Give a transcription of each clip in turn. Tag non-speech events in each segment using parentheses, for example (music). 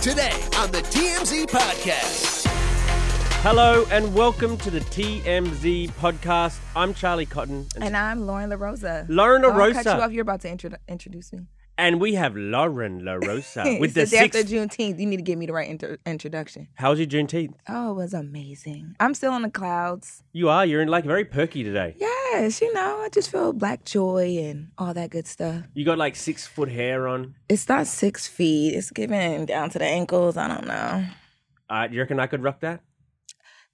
Today on the TMZ Podcast. Hello and welcome to the TMZ podcast. I'm Charlie Cotton and, And I'm Loren LaRosa. Loren Oh, I cut you off. You're about to intro- introduce me. And we have Loren LaRosa (laughs) with the the day after. Juneteenth. You need to give me the right inter- introduction. How was your Juneteenth? Oh, it was amazing. I'm still in the clouds. You are. You're in like very perky today. Yes, you know, I just feel black joy and all that good stuff. You got like six foot hair on. It's not six feet. It's giving down to the ankles. I don't know. Uh, do you reckon I could rock that?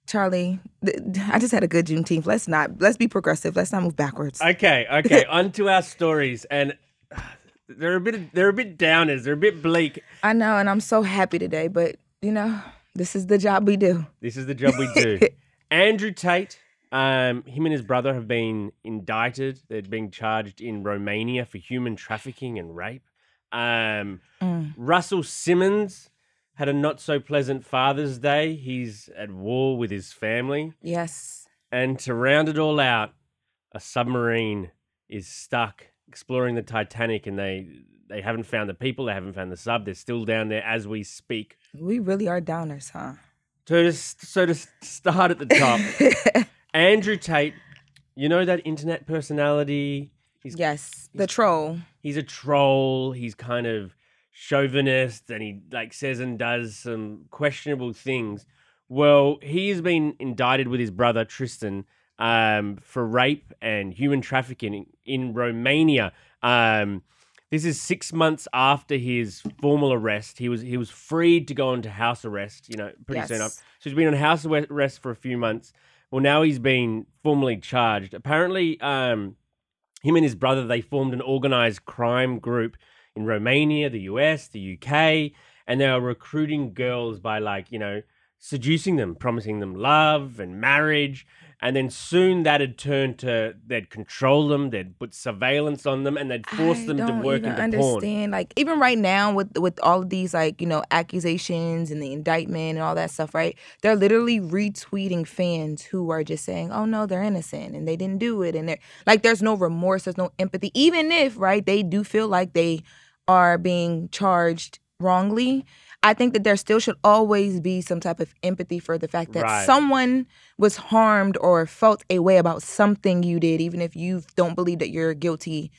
Charlie, th- I just had a good Juneteenth. Let's not. Let's be progressive. Let's not move backwards. Okay, okay. (laughs) on to our stories, and uh, they're a bit they're a bit downers. They're a bit bleak. I know, and I'm so happy today. But you know, this is the job we do. This is the job we do. (laughs) Andrew Tate, um, him and his brother have been indicted. They're being charged in Romania for human trafficking and rape. Um, Mm. Russell Simmons had a not so pleasant Father's Day. He's at war with his family. Yes. And to round it all out, a submarine is stuck exploring the Titanic and they they haven't found the people, they haven't found the sub. They're still down there as we speak. We really are downers, huh? So to, so to start at the top, (laughs) Andrew Tate, you know that internet personality? He's yes. The troll. he's a troll. He's kind of chauvinist and he like says and does some questionable things. Well, he has been indicted with his brother Tristan um, for rape and human trafficking in Romania. Um, this is six months after his formal arrest. He was he was freed to go into house arrest. You know, pretty soon up. So he's been on house arrest for a few months. Well, now he's been formally charged. Apparently, um, him and his brother they formed an organized crime group in Romania, the US, the UK, and they are recruiting girls by like you know seducing them, promising them love and marriage. And then soon that had turned to they'd control them, they'd put surveillance on them, and they'd force I them to work even into porn. understand. Like even right now with with all of these like you know accusations and the indictment and all that stuff, right? They're literally retweeting fans who are just saying, "Oh no, they're innocent and they didn't do it," and they're like, there's no remorse, there's no empathy, even if right they do feel like they are being charged wrongly. I think that there still should always be some type of empathy for the fact that Right. someone was harmed or felt a way about something you did, even if you don't believe that you're guilty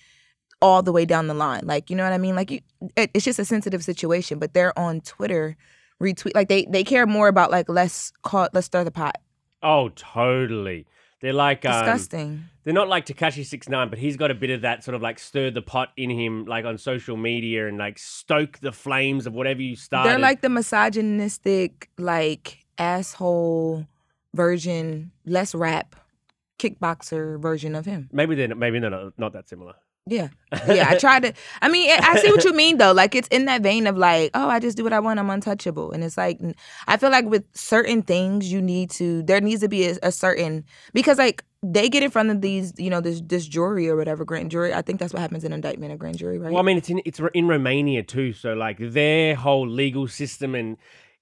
all the way down the line. Like, you know what I mean? Like, you, it, it's just a sensitive situation. But they're on Twitter retweet like they they care more about like let's call let's stir the pot. Oh, totally. They're like um, Disgusting. they're not like Tekashi Six Nine, but he's got a bit of that sort of like stir the pot in him, like on social media, and like stoke the flames of whatever you started. They're like the misogynistic, like asshole version, less rap, kickboxer version of him. maybe they're maybe they're not, not that similar. Yeah. (laughs) Yeah. I tried to I mean, I see what you mean though. Like it's in that vein of like, oh, I just do what I want, I'm untouchable. And it's like I feel like with certain things you need to there needs to be a, a certain because like they get in front of these, you know, this this jury or whatever, grand jury. I think that's what happens in indictment, a grand jury, right? Well, I mean, it's in it's in Romania too, so like their whole legal system and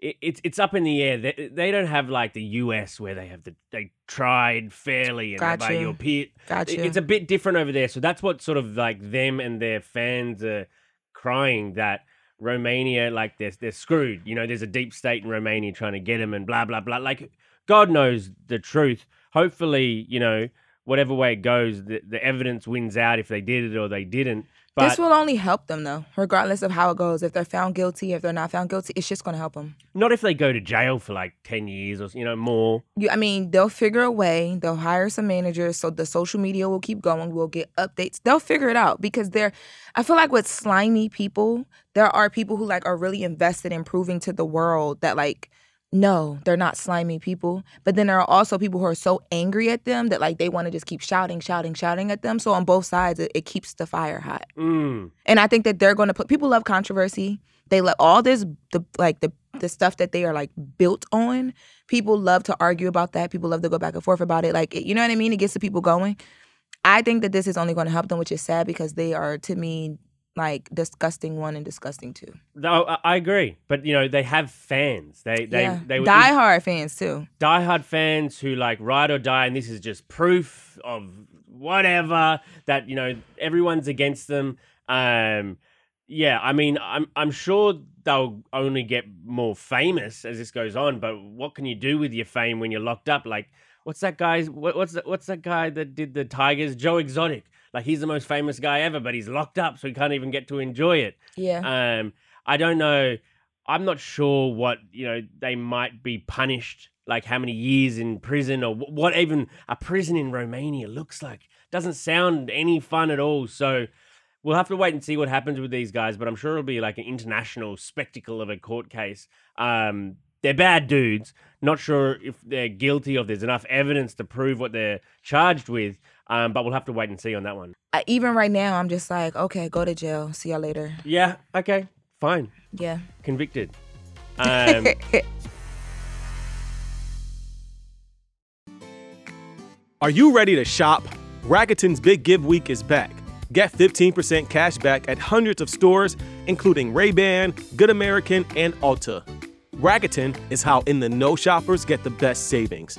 it, it's it's up in the air. They, they don't have like the U.S. where they have the they tried fairly and by Gotcha. your peer. Gotcha. It's a bit different over there, so that's what sort of like them and their fans are crying that Romania like they're they're screwed. You know, there's a deep state in Romania trying to get them and blah blah blah. Like God knows the truth. Hopefully, you know. Whatever way it goes, the, the evidence wins out if they did it or they didn't. But this will only help them though, regardless of how it goes. If they're found guilty, if they're not found guilty, it's just going to help them. Not if they go to jail for like 10 years or, you know, more. You, I mean, they'll figure a way. They'll hire some managers, so the social media will keep going. We'll get updates. They'll figure it out because they're. I feel like with slimy people, there are people who like are really invested in proving to the world that like, no, they're not slimy people. But then there are also people who are so angry at them that like they want to just keep shouting, shouting, shouting at them. So on both sides, it, it keeps the fire hot. Mm. And I think that they're going to put people love controversy. They love all this the like the the stuff that they are like built on. People love to argue about that. People love to go back and forth about it. Like it, you know what I mean? It gets the people going. I think that this is only going to help them, which is sad because they are to me like disgusting one and disgusting two. No, I, I agree. But, you know, they have fans. They, they, yeah, they were diehard fans too. diehard fans who like ride or die. And this is just proof of whatever that, you know, everyone's against them. Um, yeah, I mean, I'm I'm sure they'll only get more famous as this goes on. But what can you do with your fame when you're locked up? Like, what's that guy's? What, what's that, what's that guy that did the Tigers? Joe Exotic. Like he's the most famous guy ever, but he's locked up, so he can't even get to enjoy it. Yeah. Um, I don't know. I'm not sure what you know. They might be punished, like how many years in prison, or what even a prison in Romania looks like. Doesn't sound any fun at all. So we'll have to wait and see what happens with these guys. But I'm sure it'll be like an international spectacle of a court case. Um, they're bad dudes. Not sure if they're guilty or if there's enough evidence to prove what they're charged with. Um, but we'll have to wait and see on that one. I, even right now, I'm just like, okay, go to jail. See y'all later. Yeah. Okay. Fine. Yeah. Convicted. (laughs) Um, Are you ready to shop? Rakuten's Big Give Week is back. Get 15% cash back at hundreds of stores, including Ray-Ban, Good American, and Ulta. Rakuten is how in the know shoppers get the best savings.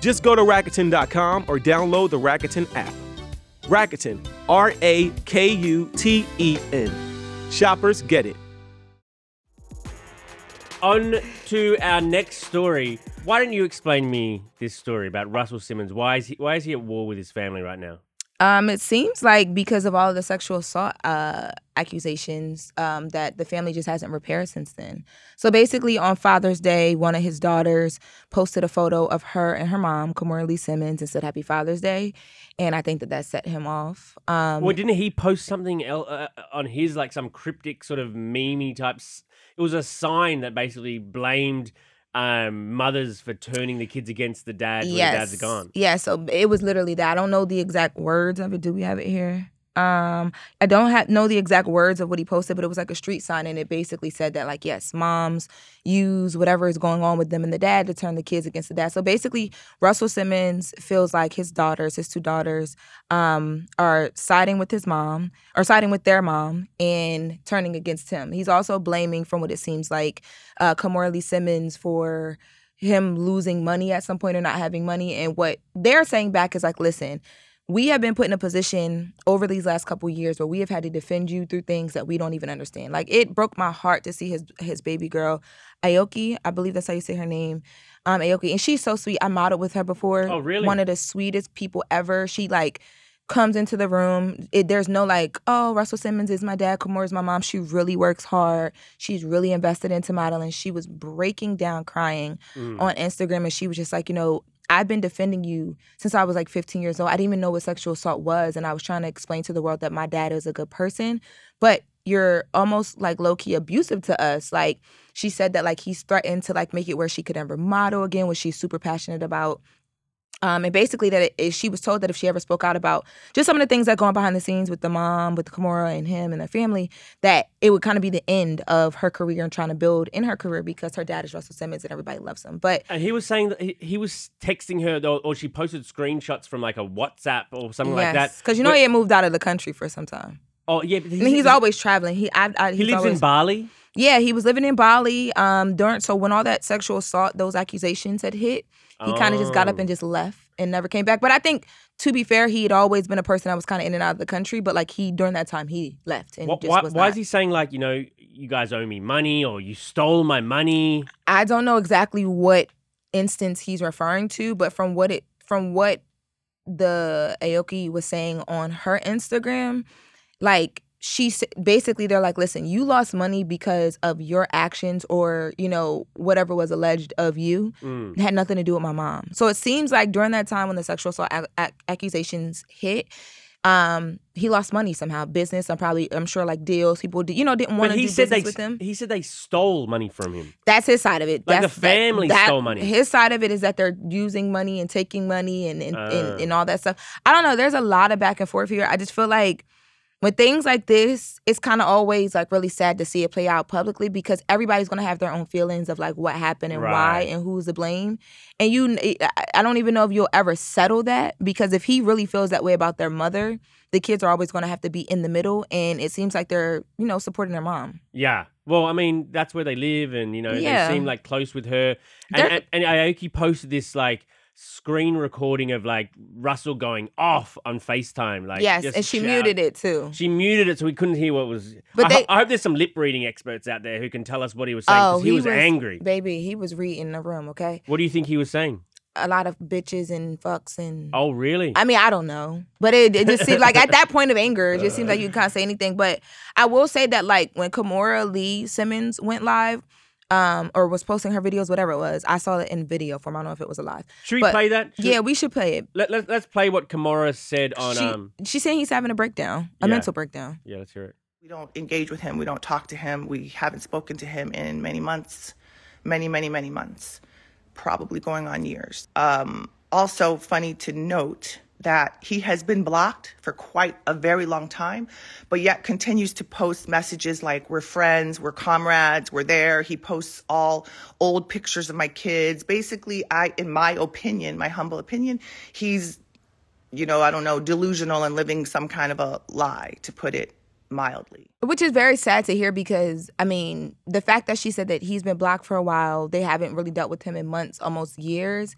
Just go to Rakuten.com or download the Rakuten app. Rakuten, R A K U T E N. Shoppers get it. on to our next story. Why don't you explain me this story about Russell Simmons? Why is he why is he at war with his family right now? Um, it seems like because of all of the sexual assault uh, accusations, um, that the family just hasn't repaired since then. So basically, on Father's Day, one of his daughters posted a photo of her and her mom, Kimora Lee Simmons, and said "Happy Father's Day," and I think that that set him off. Um, well, didn't he post something el- uh, on his like some cryptic sort of memey type? s- It was a sign that basically blamed um, mothers for turning the kids against the dad when the dads are gone. Yeah, so it was literally that. I don't know the exact words of it. Do we have it here? Um, I don't have know the exact words of what he posted, but it was like a street sign, and it basically said that like yes, moms use whatever is going on with them and the dad to turn the kids against the dad. So basically, Russell Simmons feels like his daughters, his two daughters, um, are siding with his mom or siding with their mom and turning against him. He's also blaming, from what it seems like, uh, Lee Simmons for him losing money at some point or not having money. And what they're saying back is like, listen, we have been put in a position over these last couple years where we have had to defend you through things that we don't even understand. Like it broke my heart to see his his baby girl, Aoki, I believe that's how you say her name. Um, Aoki, and she's so sweet. I modeled with her before. Oh, really? One of the sweetest people ever. She like comes into the room. It, there's no like, oh, Russell Simmons is my dad, Kimora is my mom. She really works hard. She's really invested into modeling. She was breaking down crying Mm. on Instagram and she was just like, you know, I've been defending you since I was like 15 years old. I didn't even know what sexual assault was. And I was trying to explain to the world that my dad is a good person, but you're almost like low key abusive to us. Like she said that like he's threatened to like make it where she could never model again, which she's super passionate about. Um, and basically that it, she was told that if she ever spoke out about just some of the things that go on behind the scenes with the mom, with Kimora and him and their family, that it would kind of be the end of her career and trying to build in her career because her dad is Russell Simmons and everybody loves him. But And he was saying that he, he was texting her, or, or she posted screenshots from like a WhatsApp or something like that. because you know But- he had moved out of the country for some time. Oh yeah, I mean, he's always traveling. He I, I, he lives always, in Bali. Yeah, he was living in Bali. Um, during so when all that sexual assault, those accusations had hit, he kind of just got up Oh. and just left and never came back. But I think, to be fair, he had always been a person that was kind of in and out of the country. But like he during that time, he left and Why, just why, was why not. is he saying like you know you guys owe me money or you stole my money? I don't know exactly what instance he's referring to, but from what it from what the Aoki was saying on her Instagram, like she basically they're like, listen, you lost money because of your actions or you know whatever was alleged of you. Mm. Had nothing to do with my mom. So it seems like during that time when the sexual assault ac- ac- accusations hit. Um, he lost money somehow. Business, I'm probably, I'm sure, like deals. People, did, you know, didn't want to he do said business they with him. he said they stole money from him. That's his side of it. Like the That's, that- family that- stole money. His side of it is that they're using money and taking money and and, Uh. and and all that stuff. I don't know. There's a lot of back and forth here. I just feel like with things like this, it's kind of always like really sad to see it play out publicly because everybody's gonna have their own feelings of like what happened and why and who's to blame. And you, I- I don't even know if you'll ever settle that because if he really feels that way about their mother, the kids are always gonna have to be in the middle. And it seems like they're, you know, supporting their mom. Yeah. Well, I mean, that's where they live, and you know, Yeah. they seem like close with her. And, and, and Aoki posted this like screen recording of like Russell going off on FaceTime. Like, yes, just and she shout- muted it too. She muted it so we couldn't hear what was. But I, ho- they- I hope there's some lip reading experts out there who can tell us what he was saying Oh, because he, was, angry. baby. He was reading the room. Okay, What do you think he was saying? a lot of bitches and fucks and Oh, really? I mean, I don't know, but it, it just seems like at that point of anger, it just seems like you (laughs) can't say anything. But I will say that like when Kimora Lee Simmons went live, um, or was posting her videos, whatever it was, I saw it in video form. I don't know if it was alive. Should we but- play that? Should- Yeah, we should play it. Let, let, let's play what Kimora said on. she, um. she's saying he's having a breakdown, a Yeah. mental breakdown. Yeah, let's hear it. We don't engage with him. We don't talk to him. We haven't spoken to him in many months, many, many, many months, probably going on years. Um, also, funny to note that he has been blocked for quite a very long time, but yet continues to post messages like, We're friends, we're comrades, we're there. He posts all old pictures of my kids. Basically, I, in my opinion, my humble opinion, he's you know, I don't know, delusional and living some kind of a lie, to put it mildly. Which is very sad to hear because I mean the fact that she said that he's been blocked for a while, they haven't really dealt with him in months, almost years,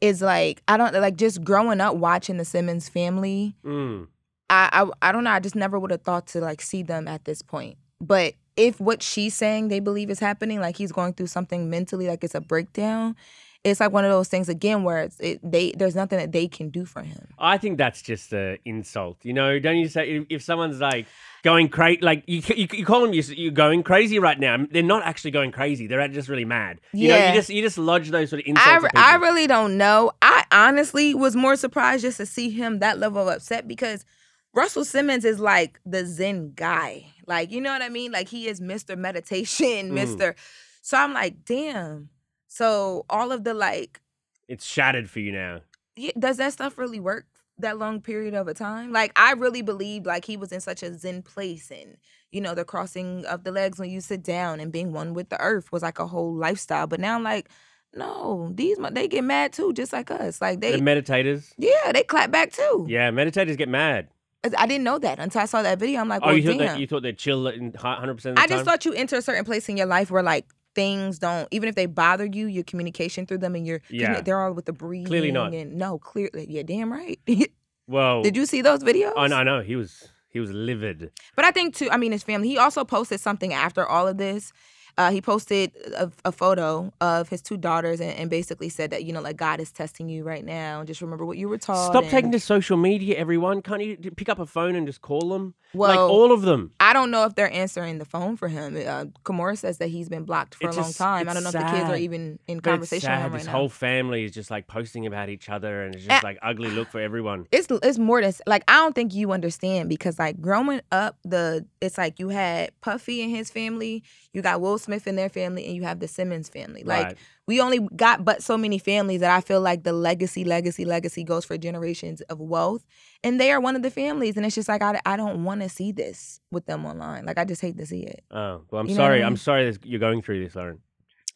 is like I don't like just growing up watching the Simmons family. Mm. I, I I don't know. I just never would have thought to like see them at this point. But if what she's saying they believe is happening, like he's going through something mentally, like it's a breakdown, it's like one of those things again where it's it, they there's nothing that they can do for him. I think that's just an insult. You know, don't you say if, if someone's like going crazy, like you, you, you call them you're, you're going crazy right now. They're not actually going crazy. They're just really mad. You know, Yeah. you just you just lodge those sort of insults. I, at re- people. I really don't know. I honestly was more surprised just to see him that level of upset because Russell Simmons is like the Zen guy. Like, you know what I mean? Like he is Mr. Meditation, (laughs) Mm. Mr. So I'm like, damn. So all of the like, it's shattered for you now. yeah, does that stuff really work that long period of a time? Like I really believed like he was in such a Zen place and you know, the crossing of the legs when you sit down and being one with the earth was like a whole lifestyle. But now I'm like, no, these they get mad too, just like us. Like The they, meditators. yeah, they clap back too. Yeah, meditators get mad. I didn't know that until I saw that video. I'm like, Oh, well, you thought damn. that you thought they'd chill hundred percent of the I just thought you enter a certain place in your life where like things don't, even if they bother you, your communication through them and your, Yeah. they're all with the breathing. Clearly not. And no, clearly, yeah, damn right. (laughs) well, Did you see those videos? Oh no, no, he was he was livid. But I think too. I mean, his family. He also posted something after all of this. Uh, he posted a, a photo of his two daughters and, and basically said that you know, like God is testing you right now. Just remember what you were taught. Stop and- taking to social media, everyone. Can't you pick up a phone and just call them? like all of them. I don't know if they're answering the phone for him. Uh, Kimora says that he's been blocked for It's a long just- time. I don't know it's if the kids are even in But conversation with sad. him right this now. whole family is just like posting about each other, and it's just like ugly look for everyone. it's it's more than like I don't think you understand because like growing up the it's like you had Puffy and his family, you got Will Smith and their family, and you have the Simmons family. Like Right. we only got but so many families that I feel like the legacy, legacy, legacy goes for generations of wealth, and they are one of the families, and it's just like I I don't want to see this with them online. Like I just hate to see it. Oh well, I'm You what I sorry. mean? I'm sorry that you're going through this, Loren.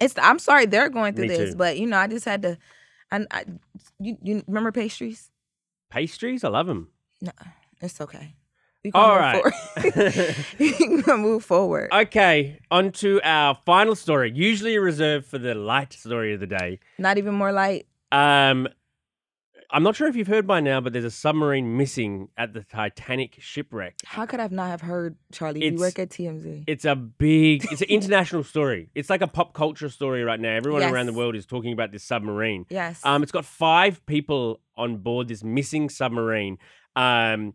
It's I'm sorry they're going through Me this, too. but you know I just had to. I, I you you remember pastries? Pastries, I love them. No, it's okay. We All right. move forward. (laughs) we gonna move forward. okay, on to our final story, usually reserved for the light story of the day. Not even more light. Um, I'm not sure if you've heard by now, but there's a submarine missing at the Titanic shipwreck. How could I not have heard, Charlie? You It's- work at TMZ. It's a big, it's an international story. It's like a pop culture story right now. Everyone around the world is talking about this submarine. yes. Um, it's got five people on board this missing submarine. Um,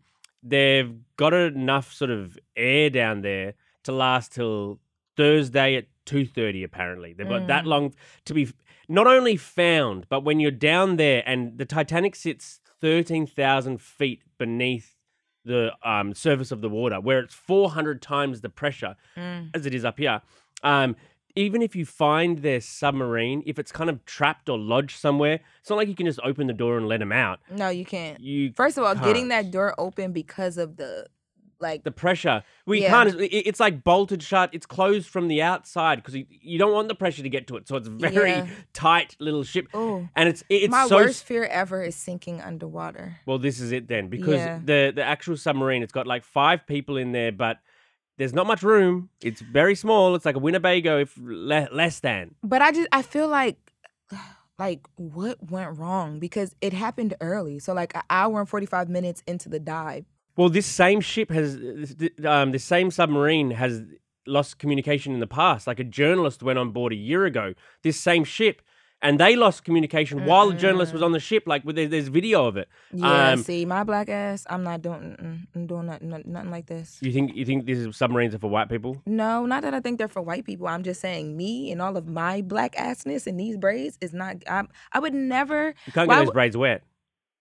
they've got enough sort of air down there to last till Thursday at two thirty. Apparently, they've got that Mm. long to be not only found, but when you're down there and the Titanic sits thirteen thousand feet beneath the um, surface of the water, where it's four hundred times the pressure Mm. as it is up here. Um, even if you find their submarine, if it's kind of trapped or lodged somewhere, it's not like you can just open the door and let them out. No, you can't. You First of all, getting can't. that door open because of the like the pressure. We Yeah. can't. It's like bolted shut. It's closed from the outside because you, you don't want the pressure to get to it. So it's very Yeah. tight little ship, oh. and it's it's My so. worst fear ever is sinking underwater. Well, this is it then because Yeah. the the actual submarine it's got like five people in there, but there's not much room. It's very small. It's like a Winnebago, if le- less than. But I just I feel like (sighs) like what went wrong because it happened early. So like an hour and 45 minutes into the dive. Well, this same ship has, um, this same submarine has lost communication in the past. Like a journalist went on board a year ago, this same ship, and they lost communication while the journalist was on the ship. Like, with there- there's video of it. Yeah, Um, see, my black ass, I'm not doing I'm doing nothing, nothing, like this. You think you think these submarines are for white people? No, not that I think they're for white people. I'm just saying me and all of my black assness and these braids is not. I'm, I would never. You can't Why get those braids wet.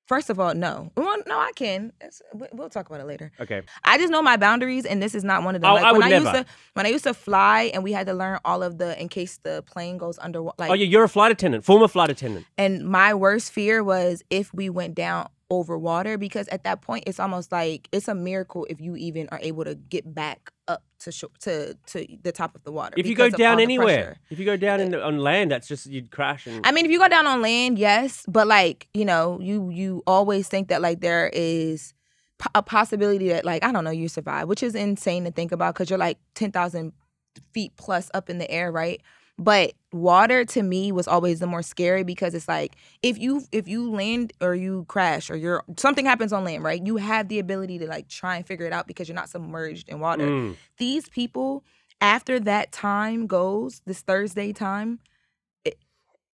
First of all, no. Well, no, I can. It's- we- we'll talk about it later. Okay. I just know my boundaries, and this is not one of them. Oh, like I when would I never. used to when I used to fly, and we had to learn all of the in case the plane goes under. Like, oh yeah, you're a flight attendant, former flight attendant. and my worst fear was if we went down over water, because at that point it's almost like it's a miracle if you even are able to get back up to shore, to to the top of the water. If you go because of all down anywhere, if you go down in, on land, that's just you'd crash. And I mean, if you go down on land, yes, but like you know, you you always think that like there is a possibility that like I don't know you survive, which is insane to think about because you're like ten thousand feet plus up in the air, right? But water to me was always the more scary because it's like if you if you land or you crash or you're something happens on land, right? You have the ability to like try and figure it out because you're not submerged in water Mm. these people after that time goes this thursday time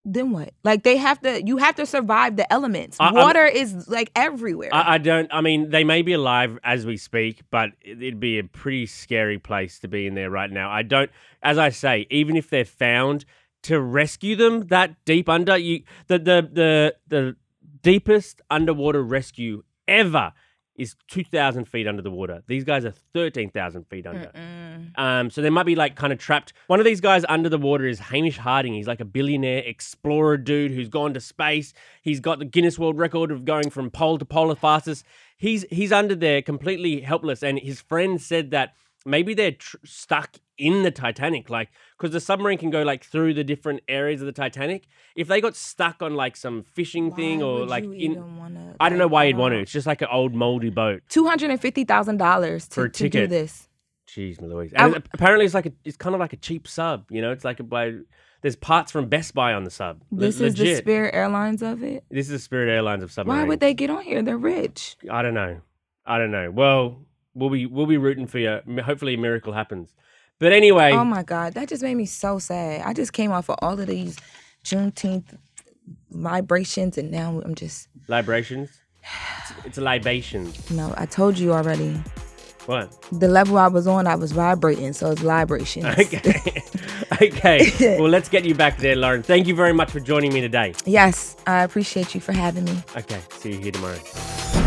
then what like they have to you have to survive the elements I- I'm- water is like everywhere I, I don't. I mean, they may be alive as we speak, but it- it'd be a pretty scary place to be in there right now. I don't. As I say, even if they're found, to rescue them that deep under you, the the the the deepest underwater rescue ever is two thousand feet under the water. These guys are thirteen thousand feet under. Mm-mm. Um, so they might be like kind of trapped. One of these guys under the water is Hamish Harding. He's like a billionaire explorer dude who's gone to space. He's got the Guinness World Record of going from pole to pole the fastest. He's he's under there completely helpless, and his friend said that maybe they're tr- stuck in the Titanic, like because the submarine can go like through the different areas of the Titanic. If they got stuck on like some fishing thing or like in, wanna, I don't know why you'd want to. It's just like an old moldy boat. $250000 For a to, to do ticket. this Jeez, Louise. And w- apparently, it's like a, it's kind of like a cheap sub. You know, it's like a by. There's parts from Best Buy on the sub. Le- this is the spirit airlines of it This is the Spirit Airlines of submarines. why would they get on here they're rich I don't know. I don't know. Well, we'll be we'll be rooting for you. Hopefully, a miracle happens. But anyway, oh my god that just made me so sad i just came off of all of these juneteenth vibrations and now i'm just libations. It's, it's a libation. no i told you already What? the level I was on, I was vibrating, so it's vibration. (laughs) Okay. okay. (laughs) Well, let's get you back there, Loren. Thank you very much for joining me today. yes, I appreciate you for having me. Okay. See you here tomorrow.